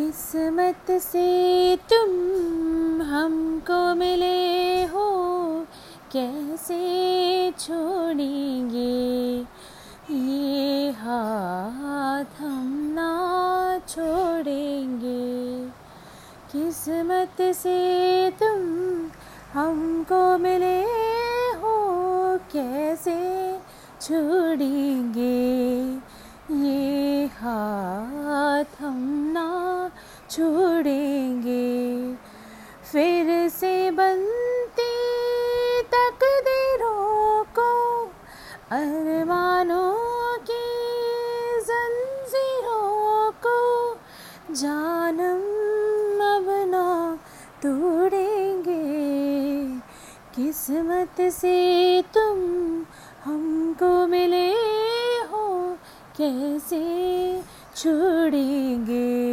किस्मत से तुम हमको मिले हो? कैसे छोड़ेंगे? ये हाथ हम ना छोड़ेंगे। किस्मत से तुम हमको मिले हो? कैसे छोड़ेंगे? ये हाथ हम छोड़ेंगे। फिर से बनती तकदीरों को, अरमानों की जंजीरों को, जानम अब ना तोड़ेंगे। किस्मत से तुम हमको मिले हो, कैसे छोड़ेंगे?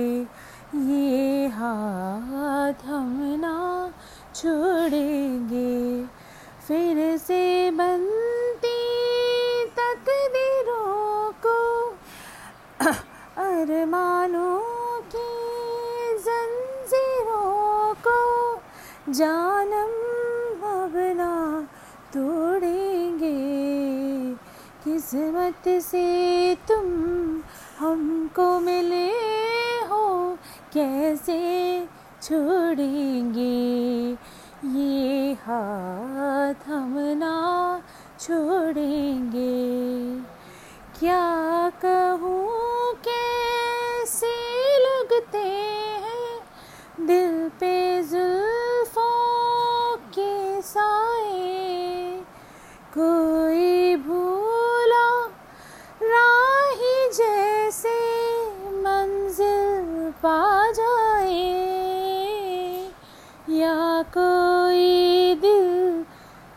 अरमानों की जंजीरों को जानम अब ना तोड़ेंगे। किस्मत से तुम हमको मिले हो, कैसे छोड़ेंगे? ये हाथ हम ना छोड़ेंगे। क्या कोई भूला राही जैसे मंजिल पा जाए। या कोई दिल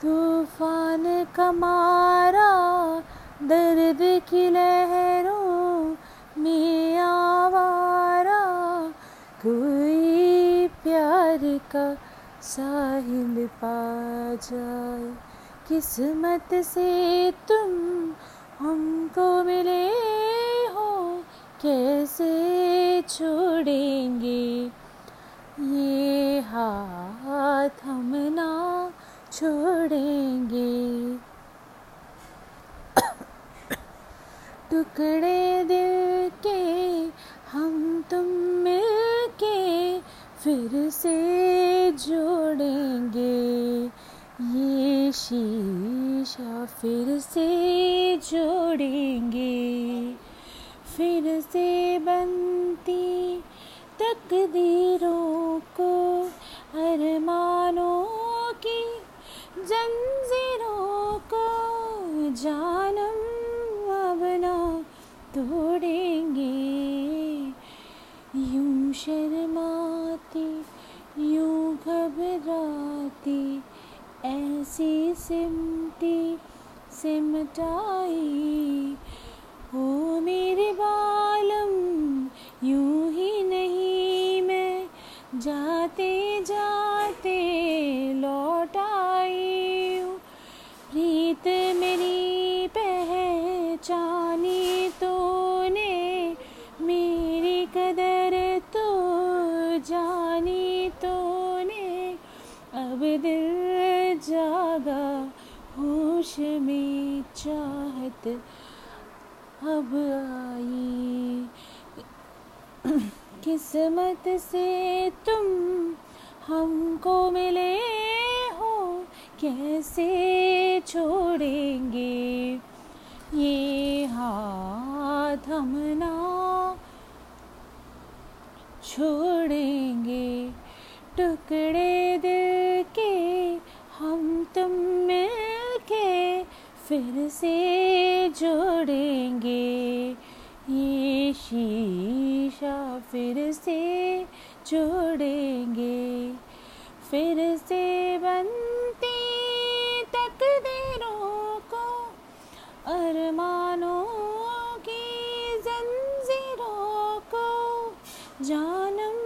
तूफ़ान का मारा दर्द की लहरों में आवारा। कोई प्यार का साहिल पा जाए। किस्मत से तुम हमको मिले हो, कैसे छोड़ेंगे? ये हाथ हम ना छोड़ेंगे। टुकड़े दिल के हम तुम मिलके फिर से जोड़ेंगे। शीशा फिर से जोड़ेंगे, फिर से बनती तकदीरों को, अरमानों की जंजीरों को जानम अब ना तोड़ेंगे। यूँ शर्माती सिमटी सिमटाई। हो मेरे बालम यूँ ही नहीं मैं जाते जाते में चाहत अब आई। किस्मत से तुम हमको मिले हो, कैसे छोड़ेंगे? ये हाथ हम ना छोड़ेंगे। टुकड़े दिल के हम तुम फिर से जोड़ेंगे। ये शीशा फिर से जुड़ेंगे। फिर से बनती तकदीरों को, अरमानों की जंजीरों को जानम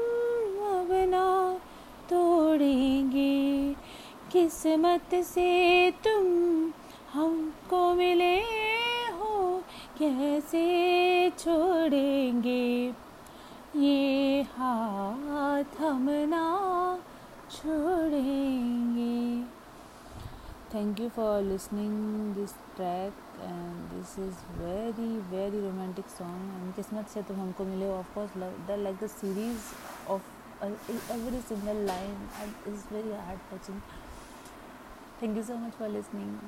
अब ना तोड़ेंगे। किस्मत से तुम को मिले हो, कैसे छोड़ेंगे? ये हाथ हम ना छोड़ेंगे। Thank you for listening this track and this is very very romantic song and किस्मत से तुम हमको मिले हो of course the like the series of every single line and is very hard touching thank you so much for listening